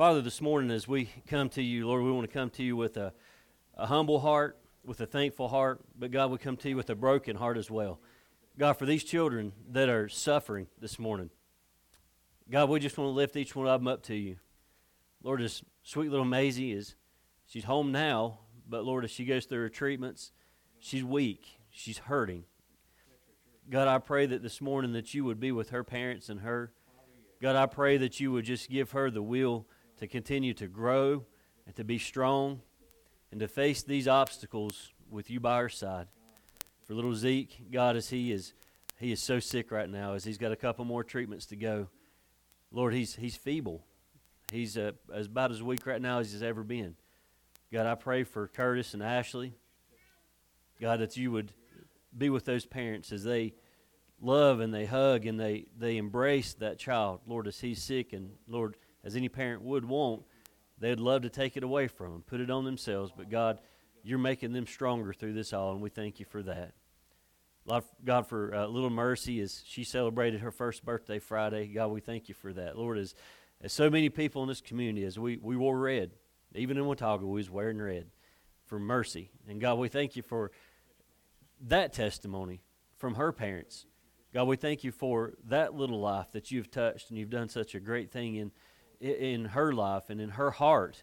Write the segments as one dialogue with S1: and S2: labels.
S1: Father, this morning as we come to you, Lord, we want to come to you with a, a humble heart, with a thankful heart, but God, we come to you with a broken heart as well. God, for these children that are suffering this morning, God, we just want to lift each one of them up to you. Lord, as sweet little Maisie is, she's home now, but Lord, as she goes through her treatments, she's weak, she's hurting. God, I pray that this morning that you would be with her parents and her. God, I pray that you would just give her the will to continue to grow and to be strong and to face these obstacles with you by her side. For little Zeke, God, as he is he is so sick right now, as he's got a couple more treatments to go. Lord, he's he's feeble. He's uh, as about as weak right now as he's ever been. God, I pray for Curtis and Ashley. God, that you would be with those parents as they love and they hug and they, they embrace that child. Lord, as he's sick, and Lord, as any parent would want, they'd love to take it away from them, put it on themselves. But God, you're making them stronger through this all, and we thank you for that. God, for uh, little Mercy, as she celebrated her first birthday Friday, God, we thank you for that. Lord, as, as so many people in this community, as we, we wore red, even in Watauga, we was wearing red for Mercy. And God, we thank you for that testimony from her parents. God, we thank you for that little life that you've touched and you've done such a great thing in, in her life and in her heart.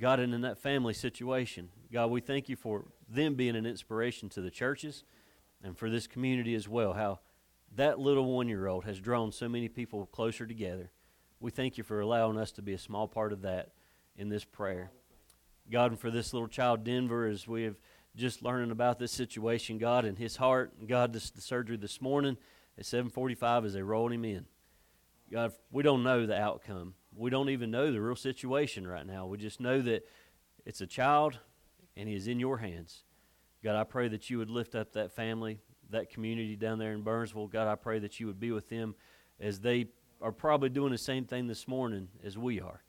S1: God, and in that family situation. God, we thank you for them being an inspiration to the churches and for this community as well. How that little one year old has drawn so many people closer together. We thank you for allowing us to be a small part of that in this prayer. God, and for this little child, Denver, as we have just learning about this situation, God, and his heart. God, this, the surgery this morning at 7:45 as they rolled him in. God, we don't know the outcome. We don't even know the real situation right now. We just know that it's a child and he is in your hands. God, I pray that you would lift up that family, that community down there in Burnsville. God, I pray that you would be with them as they are probably doing the same thing this morning as we are.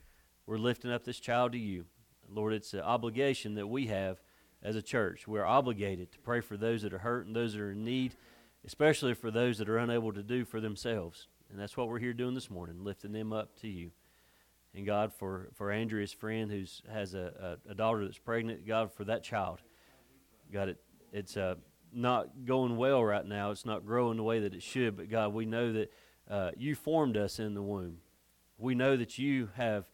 S1: We're lifting up this child to you. Lord, it's an obligation that we have as a church. We're obligated to pray for those that are hurt and those that are in need, especially for those that are unable to do for themselves. And that's what we're here doing this morning, lifting them up to you. And God, for, for Andrea's friend who has a, a, a, daughter that's pregnant, God, for that child. God, it, it's uh, not going well right now. It's not growing the way that it should. But God, we know that uh, you formed us in the womb. We know that you have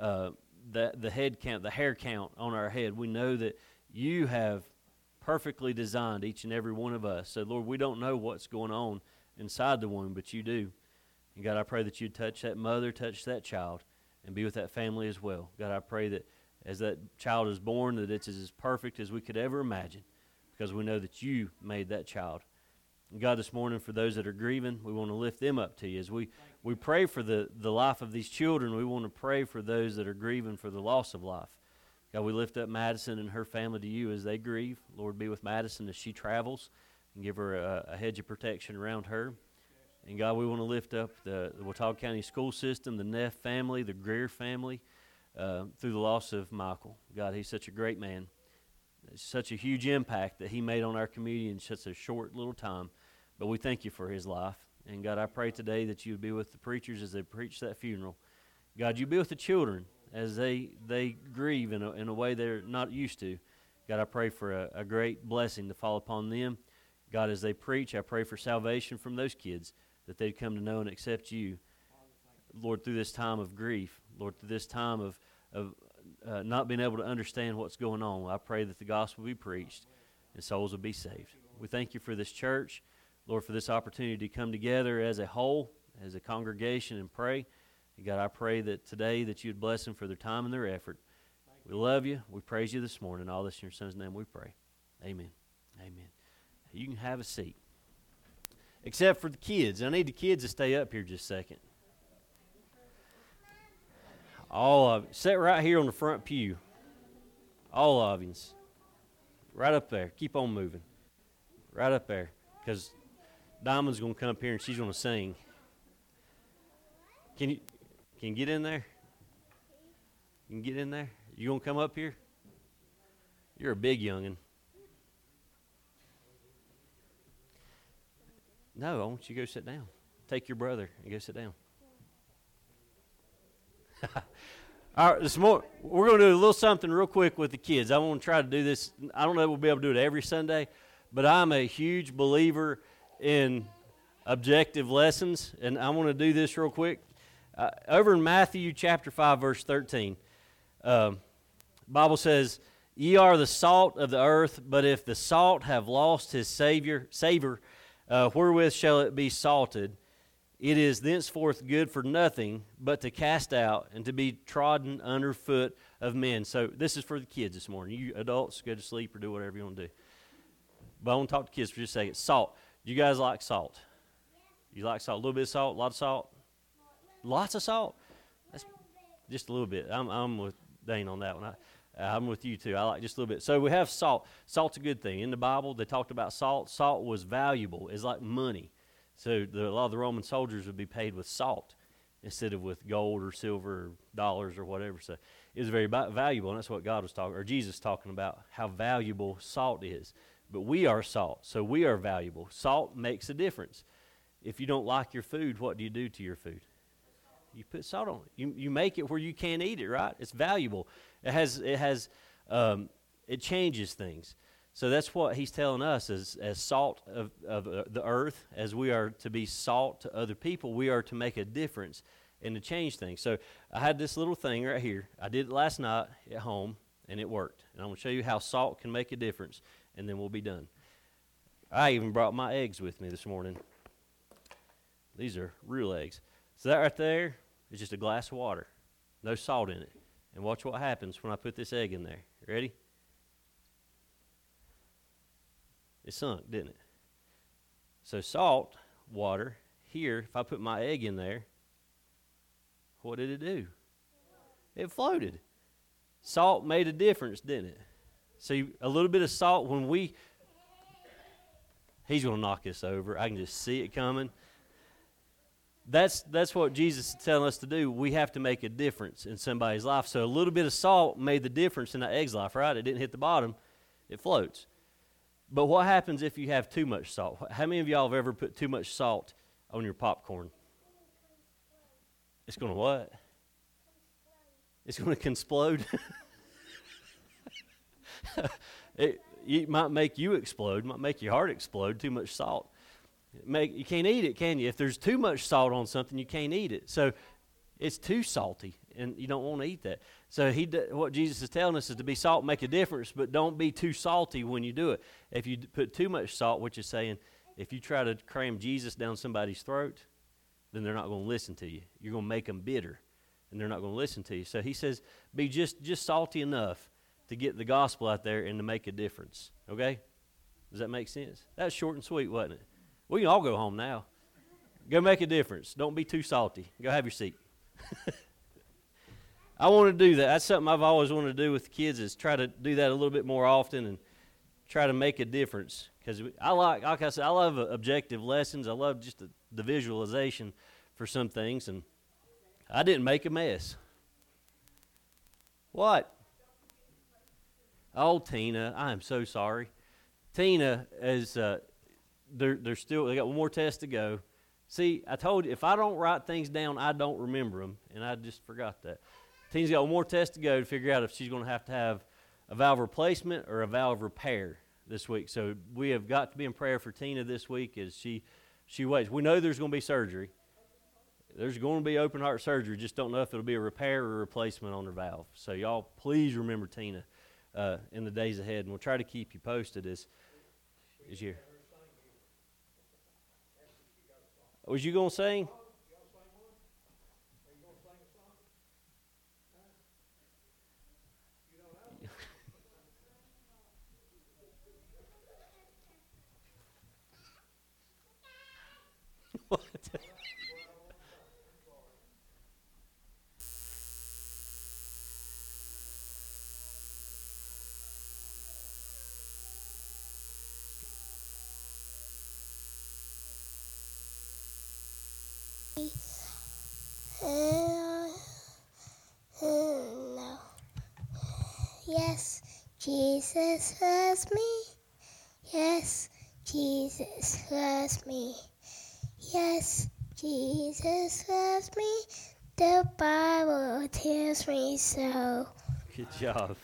S1: uh, the, the head count, the hair count on our head. We know that you have perfectly designed each and every one of us. So, Lord, we don't know what's going on inside the womb, but you do. And God, I pray that you touch that mother, touch that child, and be with that family as well. God, I pray that as that child is born, that it's as perfect as we could ever imagine, because we know that you made that child. And God, this morning, for those that are grieving, we want to lift them up to you. As we, we pray for the, the life of these children, we want to pray for those that are grieving for the loss of life. God, we lift up Madison and her family to you as they grieve. Lord, be with Madison as she travels and give her a, a hedge of protection around her. And God, we want to lift up the, the Watauga County school system, the Neff family, the Greer family, uh, through the loss of Michael. God, he's such a great man. Such a huge impact that he made on our community in such a short little time. But we thank you for his life. And God, I pray today that you would be with the preachers as they preach that funeral. God, you be with the children as they they grieve in a, in a way they're not used to. God, I pray for a, a great blessing to fall upon them. God, as they preach, I pray for salvation from those kids that they'd come to know and accept you, Lord, through this time of grief, Lord, through this time of of uh, not being able to understand what's going on. I pray that the gospel be preached and souls will be saved. We thank you for this church, Lord, for this opportunity to come together as a whole, as a congregation, and pray. God, I pray that today that you'd bless them for their time and their effort. We love you. We praise you this morning. All this in your son's name we pray. Amen. Amen. You can have a seat. Except for the kids. I need the kids to stay up here just a second. All of you. Sit right here on the front pew. All of you. Right up there. Keep on moving. Right up there. Because Diamond's going to come up here and she's going to sing. Can you can you get in there? You can get in there? You gonna come up here? You're a big youngin'. No, I want you to go sit down. Take your brother and go sit down. All right, this morning we're going to do a little something real quick with the kids. I want to try to do this. I don't know if we'll be able to do it every Sunday, but I'm a huge believer in objective lessons, and I want to do this real quick. Uh, over in Matthew chapter five, verse thirteen, um, Bible says, "Ye are the salt of the earth, but if the salt have lost his savior savor, uh, wherewith shall it be salted?" It is thenceforth good for nothing but to cast out and to be trodden under foot of men. So this is for the kids this morning. You adults go to sleep or do whatever you want to do. But I want to talk to kids for just a second. Salt. Do you guys like salt? You like salt? A little bit of salt? A lot of salt? Lots of salt? That's just a little bit. I'm, I'm with Dane on that one. I, Uh, I'm with you too. I like just a little bit. So we have salt. Salt's a good thing. In the Bible, they talked about salt. Salt was valuable. It's like money. So the, a lot of the Roman soldiers would be paid with salt instead of with gold or silver or dollars or whatever. So it was very valuable, and that's what God was talking, or Jesus talking about how valuable salt is. But we are salt, so we are valuable. Salt makes a difference. If you don't like your food, what do you do to your food? You put salt on it. You, you make it where you can't eat it, right? It's valuable. It has it has um, it changes things. So that's what he's telling us as, as salt of, of uh, the earth, as we are to be salt to other people, we are to make a difference and to change things. So I had this little thing right here. I did it last night at home, and it worked. And I'm going to show you how salt can make a difference, and then we'll be done. I even brought my eggs with me this morning. These are real eggs. So that right there is just a glass of water, no salt in it. And watch what happens when I put this egg in there. Ready? It sunk, didn't it? So salt water here, if I put my egg in there, what did it do? It floated. Salt made a difference, didn't it? See, a little bit of salt when we He's going to knock us over. I can just see it coming. That's that's what Jesus is telling us to do. We have to make a difference in somebody's life. So a little bit of salt made the difference in that egg's life, right? It didn't hit the bottom; it floats. But what happens if you have too much salt? How many of y'all have ever put too much salt on your popcorn? It's going to what? It's going to explode. it, it might make you explode, might make your heart explode, too much salt. Make, you can't eat it, can you? If there's too much salt on something, you can't eat it. So it's too salty, and you don't want to eat that. So he, what Jesus is telling us is to be salt, make a difference, but don't be too salty when you do it. If you put too much salt, which is saying, if you try to cram Jesus down somebody's throat, then they're not going to listen to you. You're going to make them bitter, and they're not going to listen to you. So he says, be just just salty enough to get the gospel out there and to make a difference. Okay? Does that make sense? That's short and sweet, wasn't it? We can all go home now. Go make a difference. Don't be too salty. Go have your seat. I want to do that. That's something I've always wanted to do with the kids is try to do that a little bit more often and try to make a difference. Because I like, like I said, I love objective lessons. I love just the, the visualization for some things, and I didn't make a mess. What? Oh, Tina, I am so sorry. Tina is. Uh, they're, they're still. They got one more test to go. See, I told you if I don't write things down, I don't remember them, and I just forgot that. Tina's got one more test to go to figure out if she's going to have to have a valve replacement or a valve repair this week. So we have got to be in prayer for Tina this week as she she waits. We know there's going to be surgery. There's going to be open heart surgery. Just don't know if it'll be a repair or a replacement on her valve. So y'all, please remember Tina uh, in the days ahead, and we'll try to keep you posted as as you. Was you going to sing?
S2: Yes, Jesus loves me. Yes, Jesus loves me. Yes, Jesus loves me. The Bible tells me so.
S1: Good job.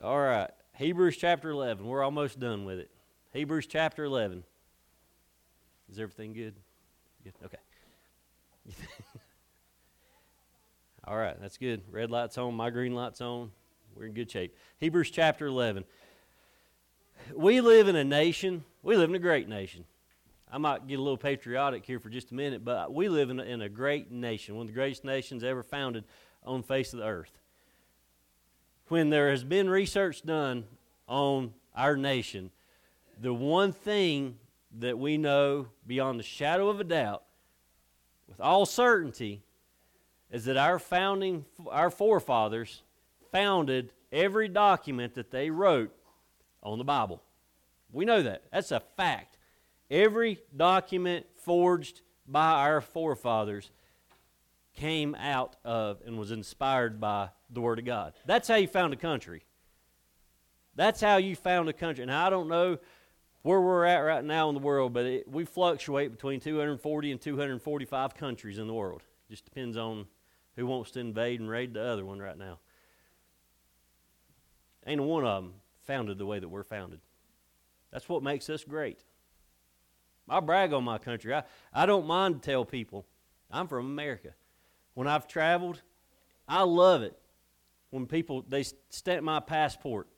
S1: All right. Hebrews chapter 11. We're almost done with it. Hebrews chapter 11. Is everything good? Good. Okay. All right, that's good. Red light's on, my green light's on. We're in good shape. Hebrews chapter 11. We live in a nation, we live in a great nation. I might get a little patriotic here for just a minute, but we live in a, in a great nation, one of the greatest nations ever founded on the face of the earth. When there has been research done on our nation, the one thing that we know beyond the shadow of a doubt, with all certainty, is that our founding, our forefathers founded every document that they wrote on the Bible. We know that. That's a fact. Every document forged by our forefathers came out of and was inspired by the Word of God. That's how you found a country. That's how you found a country. Now, I don't know where we're at right now in the world, but it, we fluctuate between 240 and 245 countries in the world. Just depends on who wants to invade and raid the other one right now. Ain't one of them founded the way that we're founded. That's what makes us great. I brag on my country. I, I don't mind to tell people I'm from America. When I've traveled, I love it when people they stamp my passport.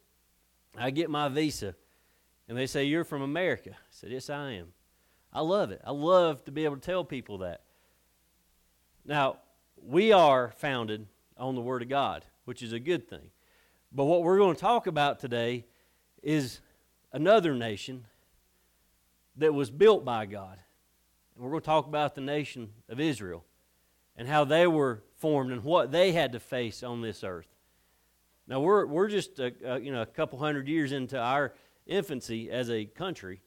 S1: I get my visa and they say, You're from America. I said, Yes, I am. I love it. I love to be able to tell people that. Now, we are founded on the Word of God, which is a good thing. But what we're going to talk about today is another nation that was built by God. And we're going to talk about the nation of Israel and how they were formed and what they had to face on this earth. Now we're we're just a, a, you know a couple hundred years into our infancy as a country,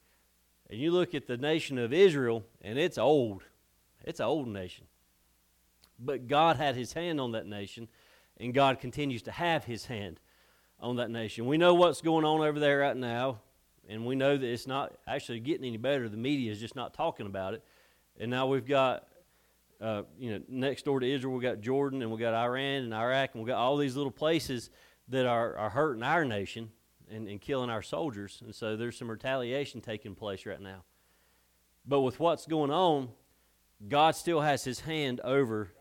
S1: and you look at the nation of Israel, and it's old. It's an old nation. But God had his hand on that nation, and God continues to have his hand on that nation. We know what's going on over there right now, and we know that it's not actually getting any better. The media is just not talking about it. And now we've got, uh, you know, next door to Israel, we've got Jordan, and we've got Iran and Iraq, and we've got all these little places that are, are hurting our nation and, and killing our soldiers. And so there's some retaliation taking place right now. But with what's going on, God still has his hand over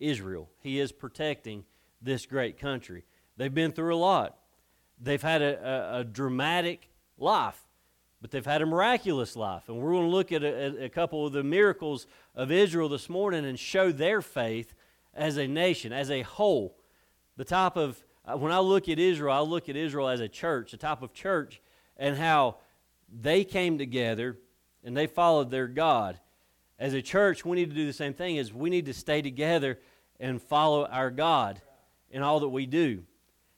S1: Israel. He is protecting this great country. They've been through a lot. They've had a, a, a dramatic life, but they've had a miraculous life. And we're going to look at a, a couple of the miracles of Israel this morning and show their faith as a nation, as a whole. The type of, uh, when I look at Israel, I look at Israel as a church, the type of church, and how they came together and they followed their God. As a church, we need to do the same thing is we need to stay together and follow our God in all that we do.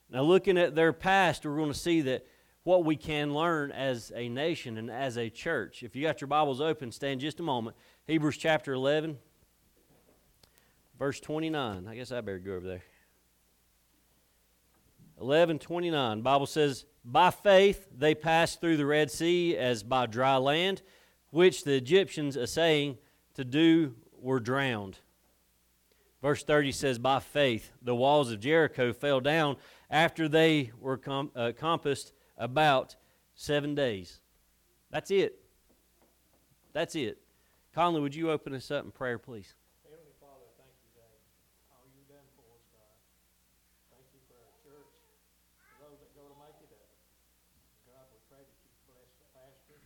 S1: Now, looking at their past, we're going to see that what we can learn as a nation and as a church. If you got your Bibles open, stand just a moment. Hebrews chapter 11, verse 29. I guess I better go over there. 11:29. Bible says, "By faith they passed through the Red Sea as by dry land, which the Egyptians assaying to do were drowned." Verse 30 says, By faith, the walls of Jericho fell down after they were com- uh, compassed about seven days. That's it. That's it. Conley, would you open us up in prayer, please?
S3: Heavenly Father, thank you, Dad. All you've done for us, God. Thank you for our church, for those that go to make it up. God, we pray that you bless the pastor,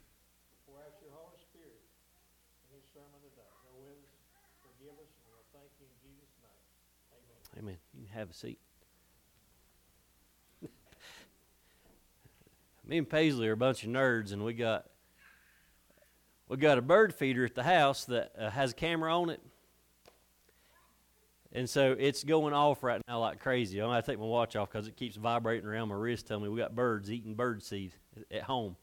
S3: pour out your Holy Spirit in his sermon today. Go with us, forgive us, and we'll thank you in Jesus' name. Amen.
S1: Amen. You can have a seat. Me and Paisley are a bunch of nerds, and we got we got a bird feeder at the house that uh, has a camera on it, and so it's going off right now like crazy. I'm gonna take my watch off because it keeps vibrating around my wrist, telling me we got birds eating bird seed at home.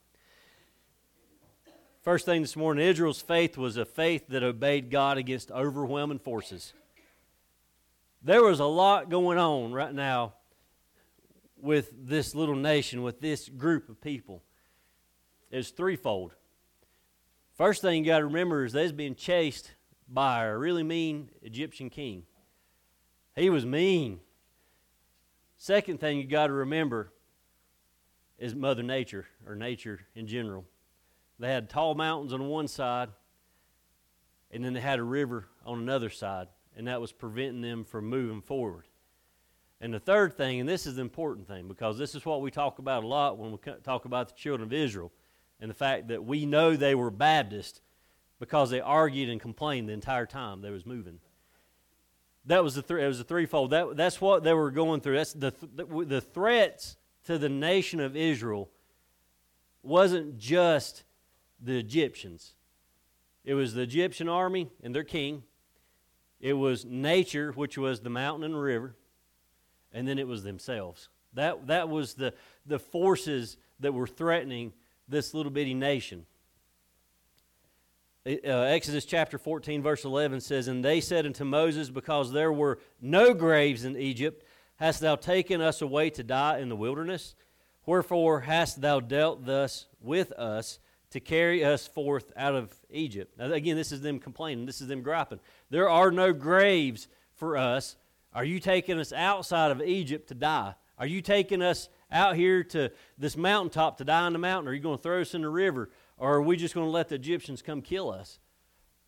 S1: First thing this morning, Israel's faith was a faith that obeyed God against overwhelming forces. There was a lot going on right now with this little nation, with this group of people. It's threefold. First thing you got to remember is they was being chased by a really mean Egyptian king. He was mean. Second thing you got to remember is Mother Nature, or nature in general. They had tall mountains on one side, and then they had a river on another side, and that was preventing them from moving forward. And the third thing, and this is the important thing, because this is what we talk about a lot when we talk about the children of Israel, and the fact that we know they were Baptist because they argued and complained the entire time they was moving. That was the th- it was a threefold. That, that's what they were going through. That's the, the, the threats to the nation of Israel wasn't just the Egyptians. It was the Egyptian army and their king. It was nature, which was the mountain and river. And then it was themselves. That, that was the, the forces that were threatening this little bitty nation. Uh, Exodus chapter 14, verse 11 says, And they said unto Moses, Because there were no graves in Egypt, hast thou taken us away to die in the wilderness? Wherefore hast thou dealt thus with us to carry us forth out of Egypt? Now, again, this is them complaining. This is them griping. There are no graves for us. Are you taking us outside of Egypt to die? Are you taking us out here to this mountaintop to die in the mountain? Are you going to throw us in the river? Or are we just going to let the Egyptians come kill us?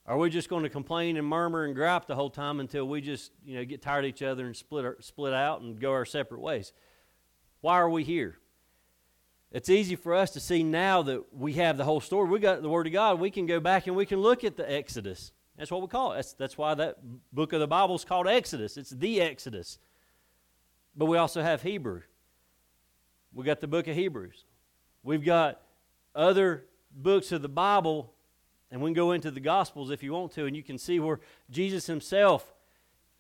S1: Are we just going to complain and murmur and gripe the whole time until we just, you know, get tired of each other and split, our, split out and go our separate ways? Why are we here? It's easy for us to see now that we have the whole story. We got the Word of God. We can go back and we can look at the Exodus. That's what we call it. That's, that's why that book of the Bible is called Exodus. It's the Exodus. But we also have Hebrew. We got the book of Hebrews. We've got other books of the Bible, and we can go into the Gospels if you want to, and you can see where Jesus himself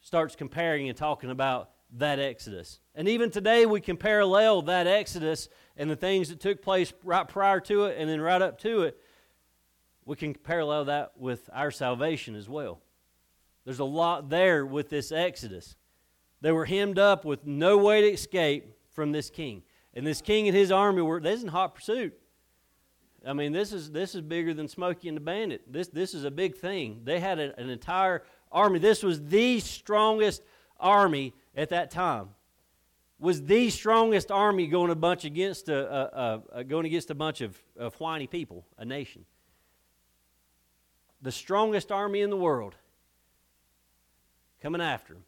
S1: starts comparing and talking about that Exodus. And even today, we can parallel that Exodus and the things that took place right prior to it and then right up to it. We can parallel that with our salvation as well. There's a lot there with this Exodus. They were hemmed up with no way to escape from this king. And this king and his army were, they was in hot pursuit. I mean, this is this is bigger than Smokey and the Bandit. This this is a big thing. They had a, an entire army. This was the strongest army at that time. Was the strongest army going a bunch against a, a, a, going against a bunch of, of whiny people, a nation. The strongest army in the world coming after them.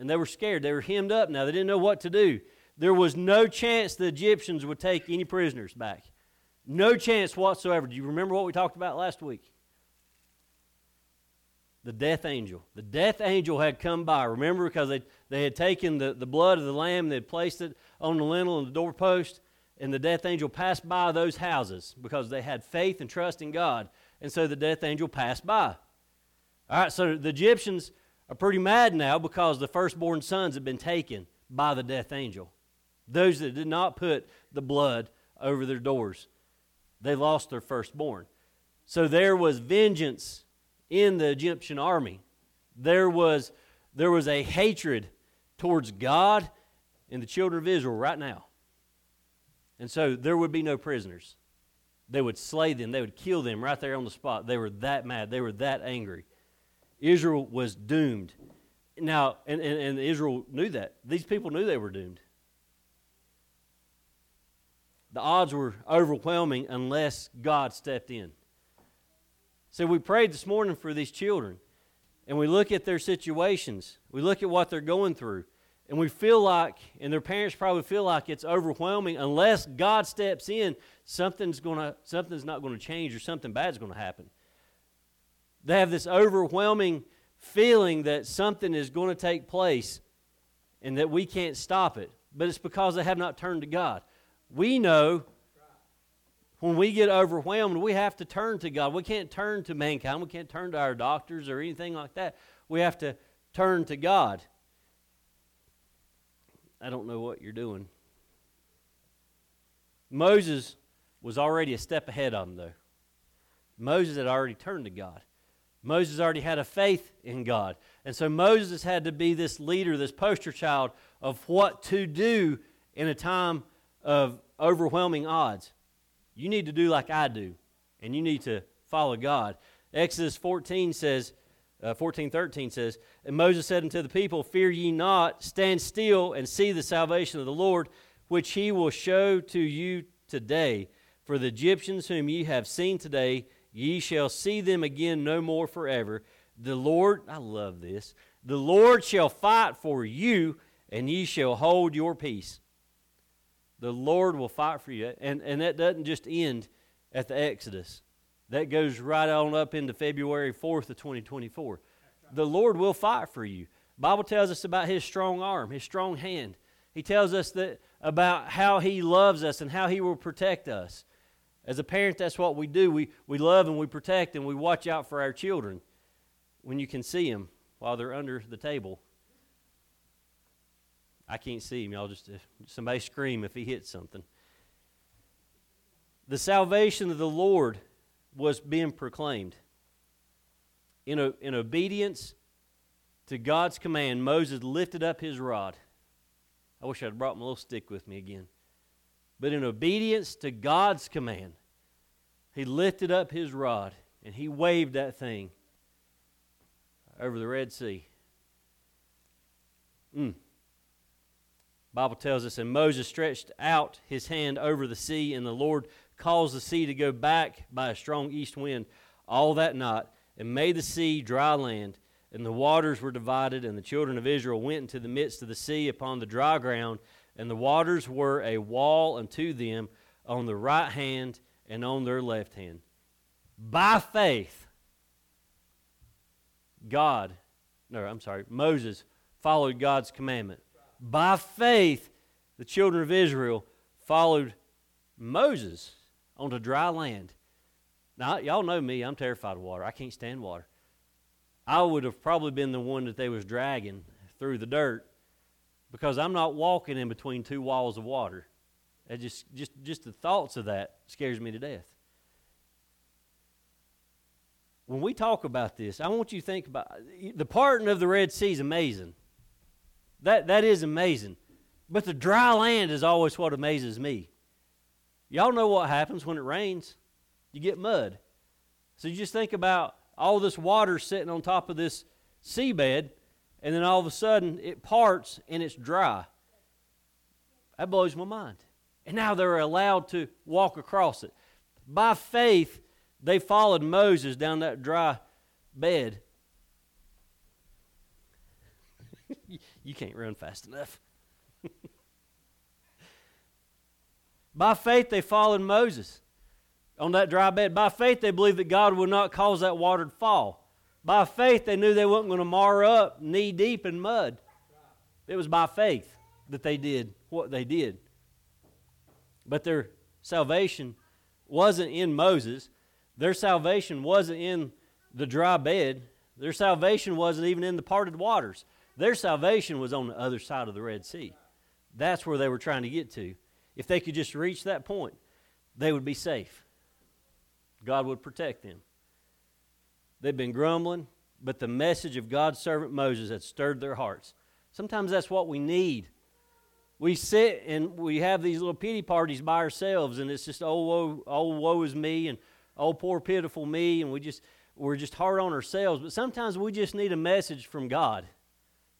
S1: And they were scared. They were hemmed up now. They didn't know what to do. There was no chance the Egyptians would take any prisoners back. No chance whatsoever. Do you remember what we talked about last week? The death angel. The death angel had come by. Remember, because they, they had taken the, the blood of the lamb, they had placed it on the lintel and the doorpost, and the death angel passed by those houses because they had faith and trust in God. And so the death angel passed by. All right, so the Egyptians are pretty mad now because the firstborn sons have been taken by the death angel. Those that did not put the blood over their doors they lost their firstborn. So there was vengeance in the Egyptian army. There was, there was a hatred towards God and the children of Israel right now. And so there would be no prisoners. They would slay them, they would kill them right there on the spot. They were that mad, they were that angry. Israel was doomed. Now, and, and, and Israel knew that. These people knew they were doomed the odds were overwhelming unless God stepped in. So we prayed this morning for these children, and we look at their situations, we look at what they're going through, and we feel like, and their parents probably feel like it's overwhelming unless God steps in, something's gonna something's not going to change or something bad's going to happen. They have this overwhelming feeling that something is going to take place and that we can't stop it. But it's because they have not turned to God. We know when we get overwhelmed, we have to turn to God. We can't turn to mankind. We can't turn to our doctors or anything like that. We have to turn to God. I don't know what you're doing. Moses was already a step ahead of them, though. Moses had already turned to God. Moses already had a faith in God. And so Moses had to be this leader, this poster child of what to do in a time of overwhelming odds, you need to do like I do, and you need to follow God. Exodus 14 says, uh, 14 13 says, And Moses said unto the people, Fear ye not, stand still and see the salvation of the Lord, which he will show to you today. For the Egyptians whom ye have seen today, ye shall see them again no more forever. The Lord, I love this, the Lord shall fight for you, and ye shall hold your peace. The Lord will fight for you. And, and that doesn't just end at the Exodus. That goes right on up into February 4th of 2024. The Lord will fight for you. Bible tells us about his strong arm, his strong hand. He tells us that about how he loves us and how he will protect us. As a parent, that's what we do. We, we love and we protect and we watch out for our children when you can see them while they're under the table. I can't see him. Y'all just, somebody scream if he hits something. The salvation of the Lord was being proclaimed. In, in obedience to God's command, Moses lifted up his rod. I wish I'd brought my little stick with me again. But in obedience to God's command, he lifted up his rod and he waved that thing over the Red Sea. Mm. Bible tells us, and Moses stretched out his hand over the sea, and the Lord caused the sea to go back by a strong east wind all that night, and made the sea dry land. And the waters were divided, and the children of Israel went into the midst of the sea upon the dry ground, and the waters were a wall unto them on the right hand and on their left hand. By faith, God, no, I'm sorry, Moses followed God's commandment. By faith, the children of Israel followed Moses onto dry land. Now, y'all know me, I'm terrified of water. I can't stand water. I would have probably been the one that they was dragging through the dirt because I'm not walking in between two walls of water. Just, just, just the thoughts of that scares me to death. When we talk about this, I want you to think about the parting of the Red Sea is amazing. That, that is amazing. But the dry land is always what amazes me. Y'all know what happens when it rains. You get mud. So you just think about all this water sitting on top of this seabed, and then all of a sudden it parts and it's dry. That blows my mind. And now they're allowed to walk across it. By faith, they followed Moses down that dry bed. you can't run fast enough. By faith, they followed Moses on that dry bed. By faith, they believed that God would not cause that water to fall. By faith, they knew they weren't going to mar up knee deep in mud. It was by faith that they did what they did. But their salvation wasn't in Moses. Their salvation wasn't in the dry bed. Their salvation wasn't even in the parted waters. Their salvation was on the other side of the Red Sea. That's where they were trying to get to. If they could just reach that point, they would be safe. God would protect them. They've been grumbling, but the message of God's servant Moses had stirred their hearts. Sometimes that's what we need. We sit and we have these little pity parties by ourselves, and it's just, oh, woe, oh, woe is me, and oh, poor, pitiful me, and we just, we're just hard on ourselves. But sometimes we just need a message from God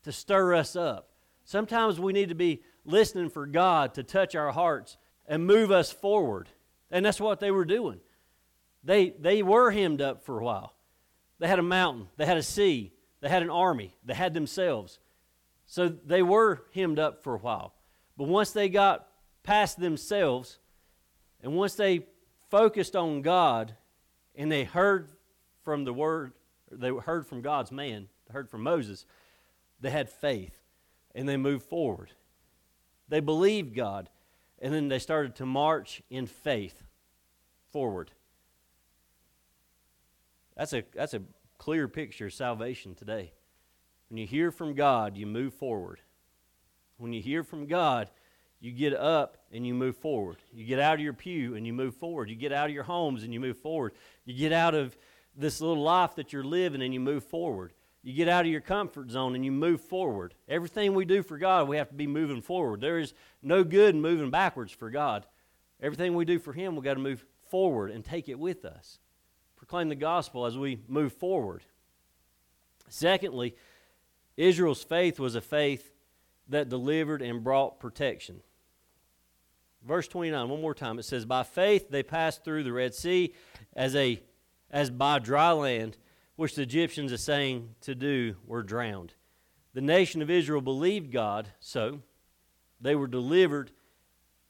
S1: to stir us up. Sometimes we need to be listening for God to touch our hearts and move us forward. And that's what they were doing. They, they were hemmed up for a while. They had a mountain, they had a sea, they had an army, they had themselves. So they were hemmed up for a while. But once they got past themselves, and once they focused on God, and they heard from the word, they heard from God's man, heard from Moses, they had faith and they moved forward. They believed God, and then they started to march in faith forward. That's a, that's a clear picture of salvation today. When you hear from God, you move forward. When you hear from God, you get up and you move forward. You get out of your pew and you move forward. You get out of your homes and you move forward. You get out of this little life that you're living and you move forward. You get out of your comfort zone and you move forward. Everything we do for God, we have to be moving forward. There is no good in moving backwards for God. Everything we do for Him, we've got to move forward and take it with us. proclaim the gospel as we move forward. Secondly, Israel's faith was a faith that delivered and brought protection. Verse 29, one more time. It says, By faith they passed through the Red Sea as, a, as by dry land, which the Egyptians, are saying to do, were drowned. The nation of Israel believed God, so they were delivered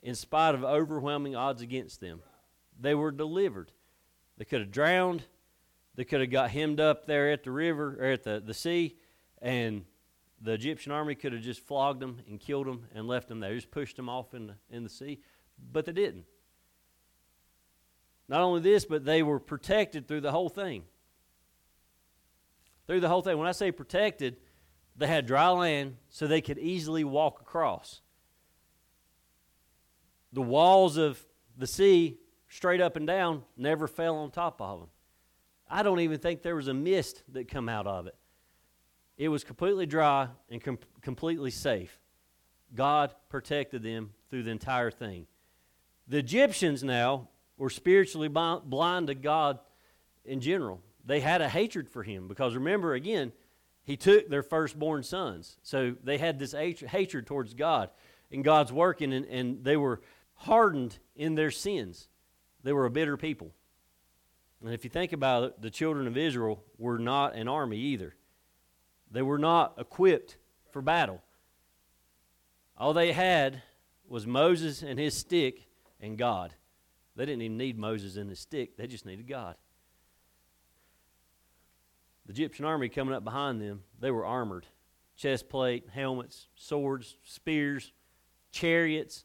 S1: in spite of overwhelming odds against them. They were delivered. They could have drowned. They could have got hemmed up there at the river or at the, the sea, and the Egyptian army could have just flogged them and killed them and left them there, just pushed them off in the, in the sea, but they didn't. Not only this, but they were protected through the whole thing. Through the whole thing. When I say protected, they had dry land so they could easily walk across. The walls of the sea, straight up and down, never fell on top of them. I don't even think there was a mist that come out of it. It was completely dry and com- completely safe. God protected them through the entire thing. The Egyptians now were spiritually blind to God in general. They had a hatred for him because remember, again, he took their firstborn sons. So they had this hatred towards God and God's working, and, and they were hardened in their sins. They were a bitter people. And if you think about it, the children of Israel were not an army either. They were not equipped for battle. All they had was Moses and his stick and God. They didn't even need Moses and his stick, they just needed God. The Egyptian army coming up behind them, they were armored chest plate, helmets, swords, spears, chariots.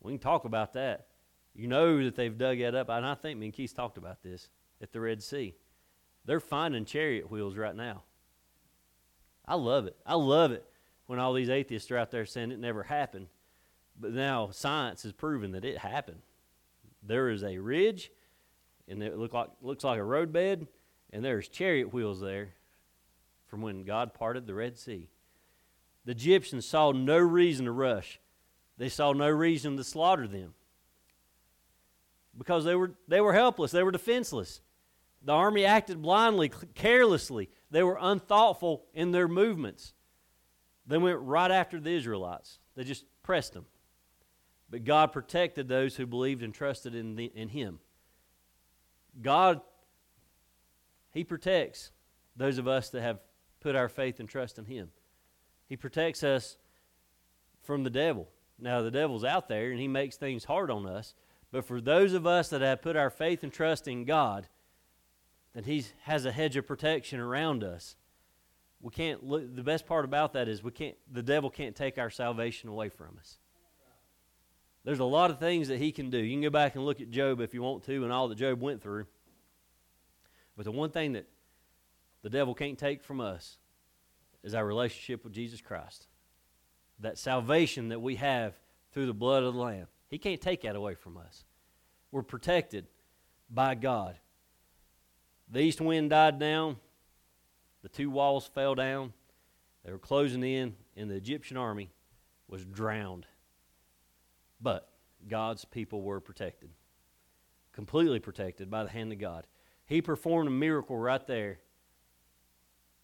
S1: We can talk about that. You know that they've dug that up, and I think me and Keith talked about this at the Red Sea. They're finding chariot wheels right now. I love it. I love it when all these atheists are out there saying it never happened. But now science has proven that it happened. There is a ridge, and it look like, looks like a roadbed, and there's chariot wheels there from when God parted the Red Sea. The Egyptians saw no reason to rush. They saw no reason to slaughter them because they were, they were helpless, they were defenseless. The army acted blindly, carelessly. They were unthoughtful in their movements. They went right after the Israelites. They just pressed them. But God protected those who believed and trusted in, the, in Him. God, He protects those of us that have put our faith and trust in Him. He protects us from the devil. Now, the devil's out there and he makes things hard on us. But for those of us that have put our faith and trust in God, that He has a hedge of protection around us. We can't the best part about that is we can't the devil can't take our salvation away from us. There's a lot of things that he can do. You can go back and look at Job if you want to and all that Job went through. But the one thing that the devil can't take from us is our relationship with Jesus Christ. That salvation that we have through the blood of the Lamb. He can't take that away from us. We're protected by God. The east wind died down, the two walls fell down, they were closing in, and the Egyptian army was drowned. But God's people were protected, completely protected by the hand of God. He performed a miracle right there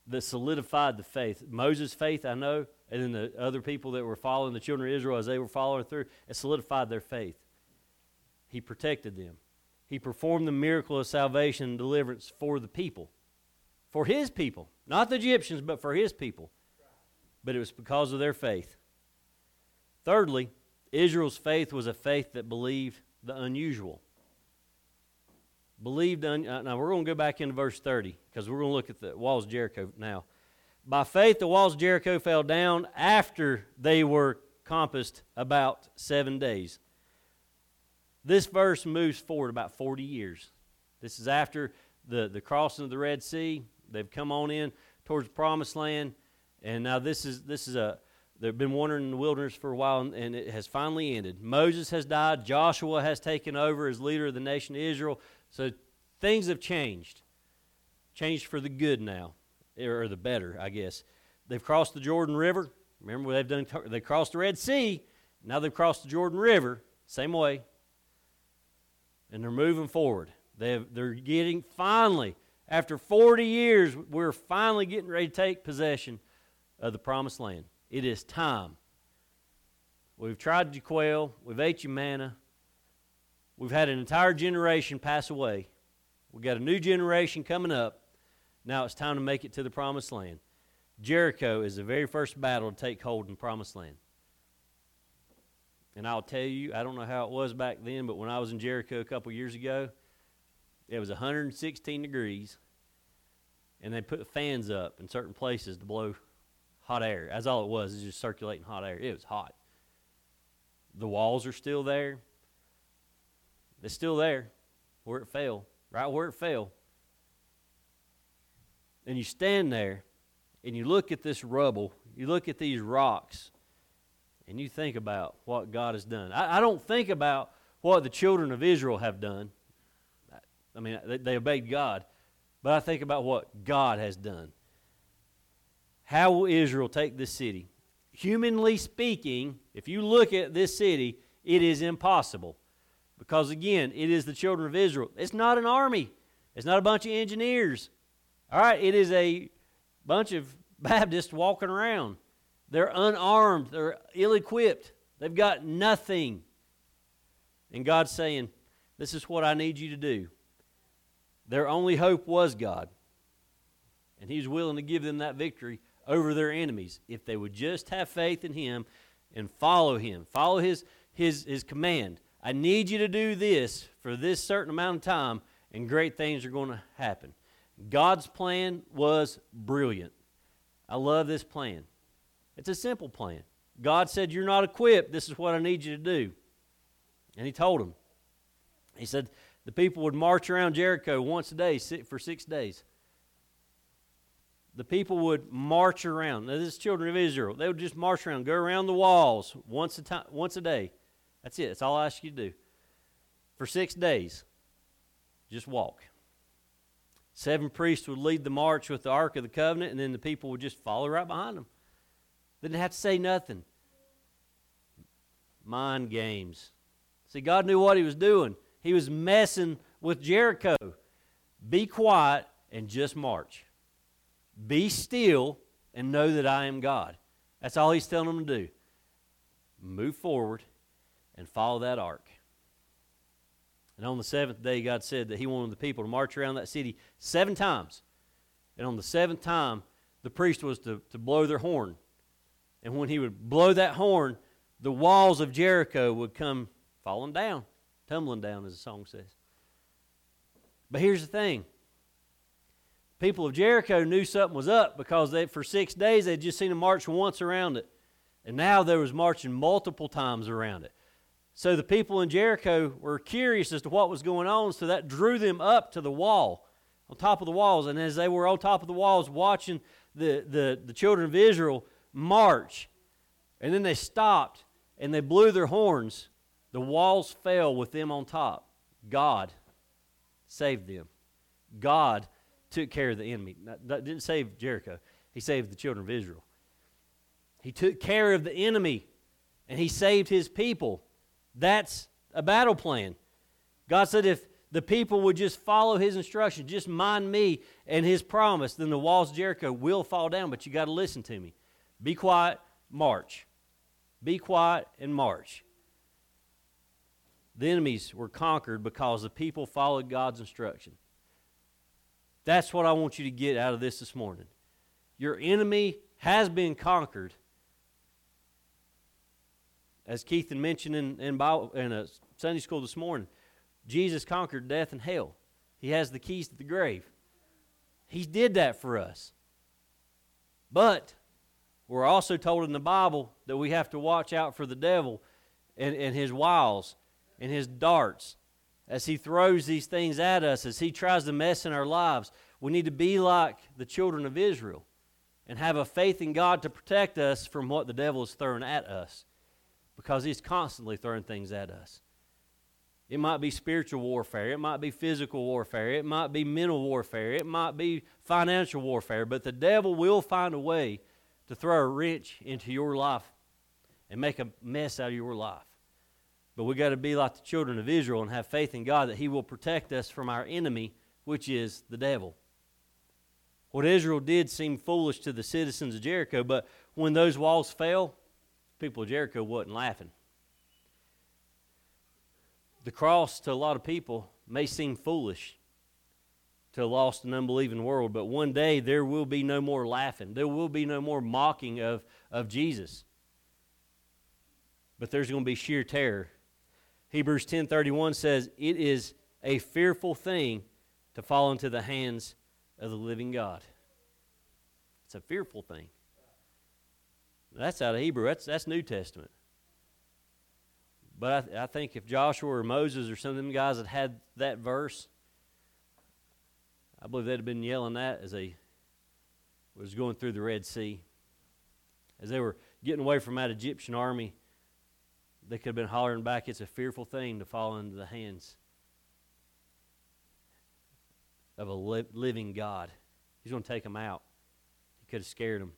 S1: that solidified the faith. Moses' faith, I know, and then the other people that were following the children of Israel as they were following through, it solidified their faith. He protected them. He performed the miracle of salvation and deliverance for the people, for his people, not the Egyptians, but for his people. But it was because of their faith. Thirdly, Israel's faith was a faith that believed the unusual. Believed, un- uh, now we're going to go back into verse 30 because we're going to look at the walls of Jericho now. By faith, the walls of Jericho fell down after they were compassed about seven days. This verse moves forward about 40 years. This is after the, the crossing of the Red Sea. They've come on in towards the promised land. And now this is this is a they've been wandering in the wilderness for a while and it has finally ended. Moses has died, Joshua has taken over as leader of the nation of Israel. So things have changed. Changed for the good now. Or the better, I guess. They've crossed the Jordan River. Remember they've done they crossed the Red Sea. Now they've crossed the Jordan River. Same way, and they're moving forward. They've, they're getting, finally, after 40 years, we're finally getting ready to take possession of the promised land. It is time. We've tried your quail, we've ate your manna, we've had an entire generation pass away. We've got a new generation coming up. Now it's time to make it to the promised land. Jericho is the very first battle to take hold in promised land. And I'll tell you, I don't know how it was back then, but when I was in Jericho a couple years ago, it was 116 degrees, and they put fans up in certain places to blow hot air. That's all it was, is just circulating hot air. It was hot. The walls are still there. It's still there where it fell, right where it fell. And you stand there and you look at this rubble, you look at these rocks, and you think about what God has done. I, I don't think about what the children of Israel have done. I mean, they, they obeyed God, but I think about what God has done. How will Israel take this city? Humanly speaking, if you look at this city, it is impossible. Because again, it is the children of Israel. It's not an army, it's not a bunch of engineers. All right, it is a bunch of Baptists walking around. They're unarmed, they're ill equipped, they've got nothing. And God's saying, This is what I need you to do. Their only hope was God. And He's willing to give them that victory over their enemies if they would just have faith in Him and follow Him, follow His, his, his command. I need you to do this for this certain amount of time, and great things are going to happen. God's plan was brilliant. I love this plan. It's a simple plan. God said, You're not equipped. This is what I need you to do. And He told him. He said, the people would march around Jericho once a day for six days. The people would march around. Now, this is children of Israel. They would just march around, go around the walls once a time, once a day. That's it. That's all I ask you to do. For six days, just walk. Seven priests would lead the march with the Ark of the Covenant, and then the people would just follow right behind them. They didn't have to say nothing. Mind games. See, God knew what He was doing. He was messing with Jericho. Be quiet and just march. Be still and know that I am God. That's all he's telling them to do. Move forward and follow that ark. And on the seventh day, God said that he wanted the people to march around that city seven times. And on the seventh time, the priest was to, to blow their horn. And when he would blow that horn, the walls of Jericho would come falling down tumbling down, as the song says. But here's the thing people of Jericho knew something was up because they, for six days they'd just seen them march once around it. And now there was marching multiple times around it. So the people in Jericho were curious as to what was going on, so that drew them up to the wall, on top of the walls. And as they were on top of the walls watching the, the, the children of Israel march, and then they stopped and they blew their horns, the walls fell with them on top. God saved them. God took care of the enemy. That didn't save Jericho, He saved the children of Israel. He took care of the enemy and He saved His people. That's a battle plan. God said, if the people would just follow His instructions, just mind me and His promise, then the walls of Jericho will fall down, but you got to listen to me. Be quiet, march. Be quiet and march. The enemies were conquered because the people followed God's instruction. That's what I want you to get out of this this morning. Your enemy has been conquered. As Keith mentioned in, in, Bible, in a Sunday school this morning, Jesus conquered death and hell. He has the keys to the grave. He did that for us. But we're also told in the Bible that we have to watch out for the devil and, and his wiles and his darts as he throws these things at us, as he tries to mess in our lives. We need to be like the children of Israel and have a faith in God to protect us from what the devil is throwing at us because he's constantly throwing things at us. It might be spiritual warfare. It might be physical warfare. It might be mental warfare. It might be financial warfare. But the devil will find a way to throw a wrench into your life and make a mess out of your life. But we got to be like the children of Israel and have faith in God that He will protect us from our enemy, which is the devil. What Israel did seemed foolish to the citizens of Jericho, but when those walls fell, people of Jericho wasn't laughing. The cross to a lot of people may seem foolish to a lost and unbelieving world, but one day there will be no more laughing. There will be no more mocking of, of Jesus. But there's going to be sheer terror. Hebrews 10:31 says, "It is a fearful thing to fall into the hands of the living God." It's a fearful thing. That's out of Hebrew. That's that's New Testament. But I, I think if Joshua or Moses or some of them guys had had that verse, I believe they'd have been yelling that as they was going through the Red Sea. As they were getting away from that Egyptian army, they could have been hollering back, It's a fearful thing to fall into the hands of a li- living God. He's going to take them out. He could have scared them.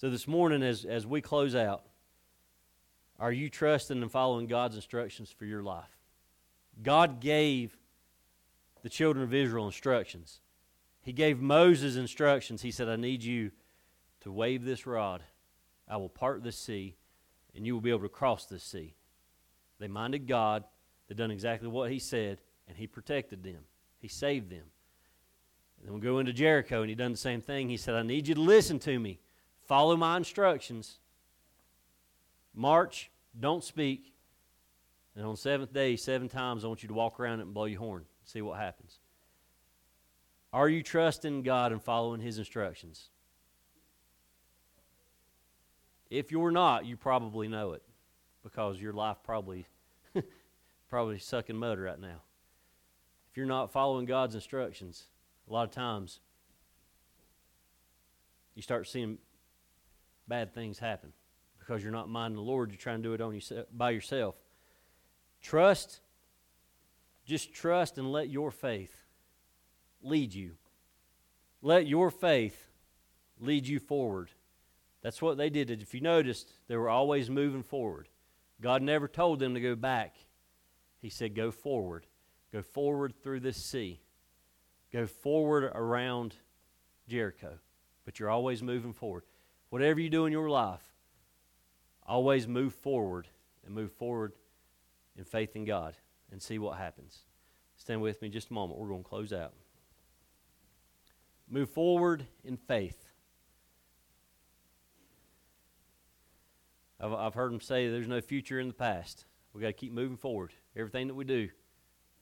S1: So this morning, as, as we close out, are you trusting and following God's instructions for your life? God gave the children of Israel instructions. He gave Moses instructions. He said, I need you to wave this rod. I will part the sea, and you will be able to cross this sea. They minded God. They done exactly what He said, and He protected them. He saved them. And then we go into Jericho, and He done the same thing. He said, I need you to listen to me. Follow my instructions. March, don't speak. And on seventh day, seven times, I want you to walk around it and blow your horn see what happens. Are you trusting God and following His instructions? If you're not, you probably know it because your life probably probably sucking mud right now. If you're not following God's instructions, a lot of times you start seeing bad things happen because you're not minding the Lord. You're trying to do it on yourself, by yourself. Trust just trust and let your faith lead you. Let your faith lead you forward. That's what they did. If you noticed, they were always moving forward. God never told them to go back. He said, Go forward. Go forward through this sea. Go forward around Jericho. But you're always moving forward. Whatever you do in your life, always move forward and move forward in faith in God and see what happens. Stand with me just a moment. We're going to close out. Move forward in faith. I've, I've heard them say there's no future in the past. We've got to keep moving forward. Everything that we do,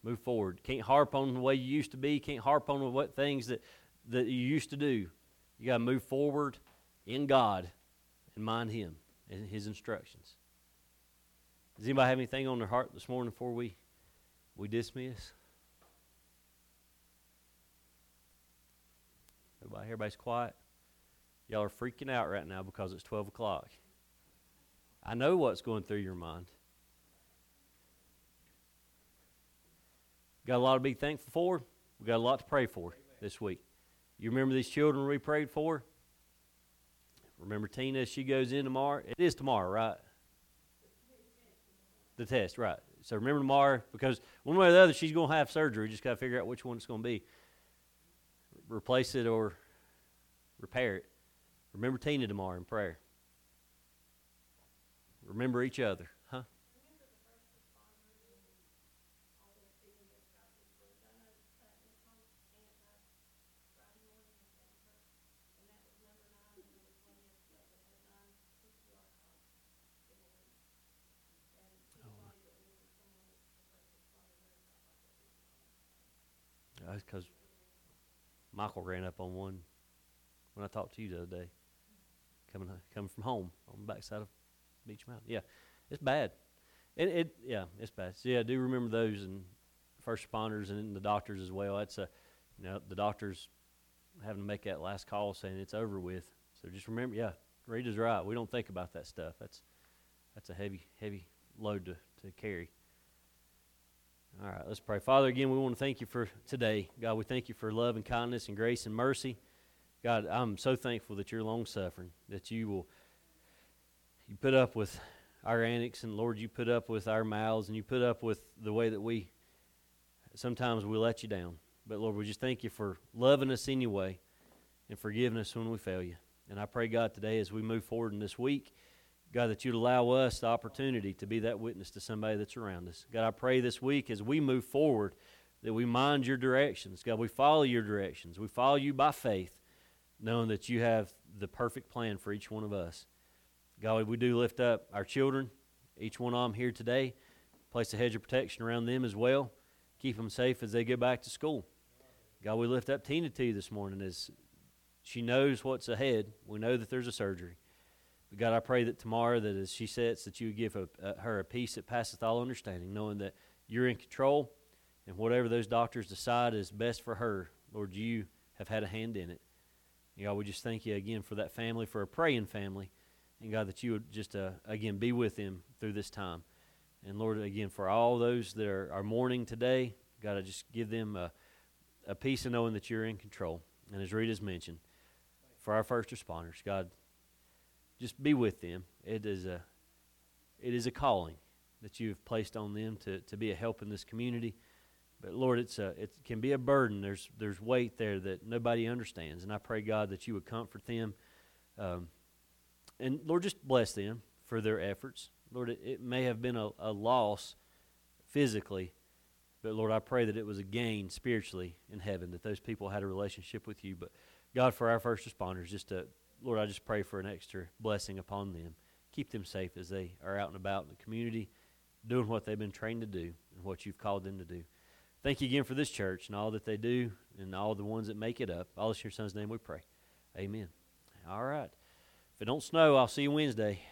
S1: move forward. Can't harp on the way you used to be. Can't harp on what things that, that you used to do. You got to move forward in God and mind Him and His instructions. Does anybody have anything on their heart this morning before we we dismiss? Everybody, everybody's quiet. Y'all are freaking out right now because it's 12 o'clock. I know what's going through your mind. Got a lot to be thankful for. We got a lot to pray for this week. You remember these children we prayed for? Remember Tina she goes in tomorrow? It is tomorrow, right? The test, right. So remember tomorrow, because one way or the other, she's going to have surgery. Just got to figure out which one it's going to be. Replace it or repair it. Remember Tina tomorrow in prayer. Remember each other, huh? That's because Michael ran up on one when I talked to you the other day, coming coming from home on the backside of Beech Mountain. Yeah, it's bad. It, it yeah, it's bad. So yeah, I do remember those and first responders and the doctors as well. That's a you know the doctors having to make that last call saying it's over with. So just remember, yeah, Rita's right. We don't think about that stuff. That's that's a heavy heavy load to, to carry. All right, let's pray. Father, again, we want to thank you for today. God, we thank you for love and kindness and grace and mercy. God, I'm so thankful that you're long suffering, that you will you put up with our antics, and Lord, you put up with our mouths, and you put up with the way that we sometimes we let you down. But Lord, we just thank you for loving us anyway and forgiving us when we fail you. And I pray, God, today as we move forward in this week, God, that you'd allow us the opportunity to be that witness to somebody that's around us. God, I pray this week as we move forward that we mind your directions. God, we follow your directions. We follow you by faith, knowing that you have the perfect plan for each one of us. God, we do lift up our children, each one of them here today. Place a hedge of protection around them as well. Keep them safe as they go back to school. God, we lift up Tina to you this morning as she knows what's ahead. We know that there's a surgery. But God, I pray that tomorrow, that as she sits, that you would give a, a, her a peace that passeth all understanding, knowing that you're in control, and whatever those doctors decide is best for her, Lord, you have had a hand in it. And God, we just thank you again for that family, for a praying family, and God, that you would just uh, again be with them through this time. And Lord, again, for all those that are, are mourning today, God, I just give them a, a peace of knowing that you're in control. And as Rita's mentioned, for our first responders, God, just be with them. It is a, it is a calling that you have placed on them to, to be a help in this community. But Lord, it's a, it can be a burden. There's, there's weight there that nobody understands. And I pray, God, that you would comfort them. Um, and Lord, just bless them for their efforts. Lord, it, it may have been a, a loss physically, but Lord, I pray that it was a gain spiritually in heaven, that those people had a relationship with you. But God, for our first responders, just to, Lord, I just pray for an extra blessing upon them. Keep them safe as they are out and about in the community, doing what they've been trained to do and what you've called them to do. Thank you again for this church and all that they do and all the ones that make it up. All in your son's name we pray. Amen. All right. If it don't snow, I'll see you Wednesday.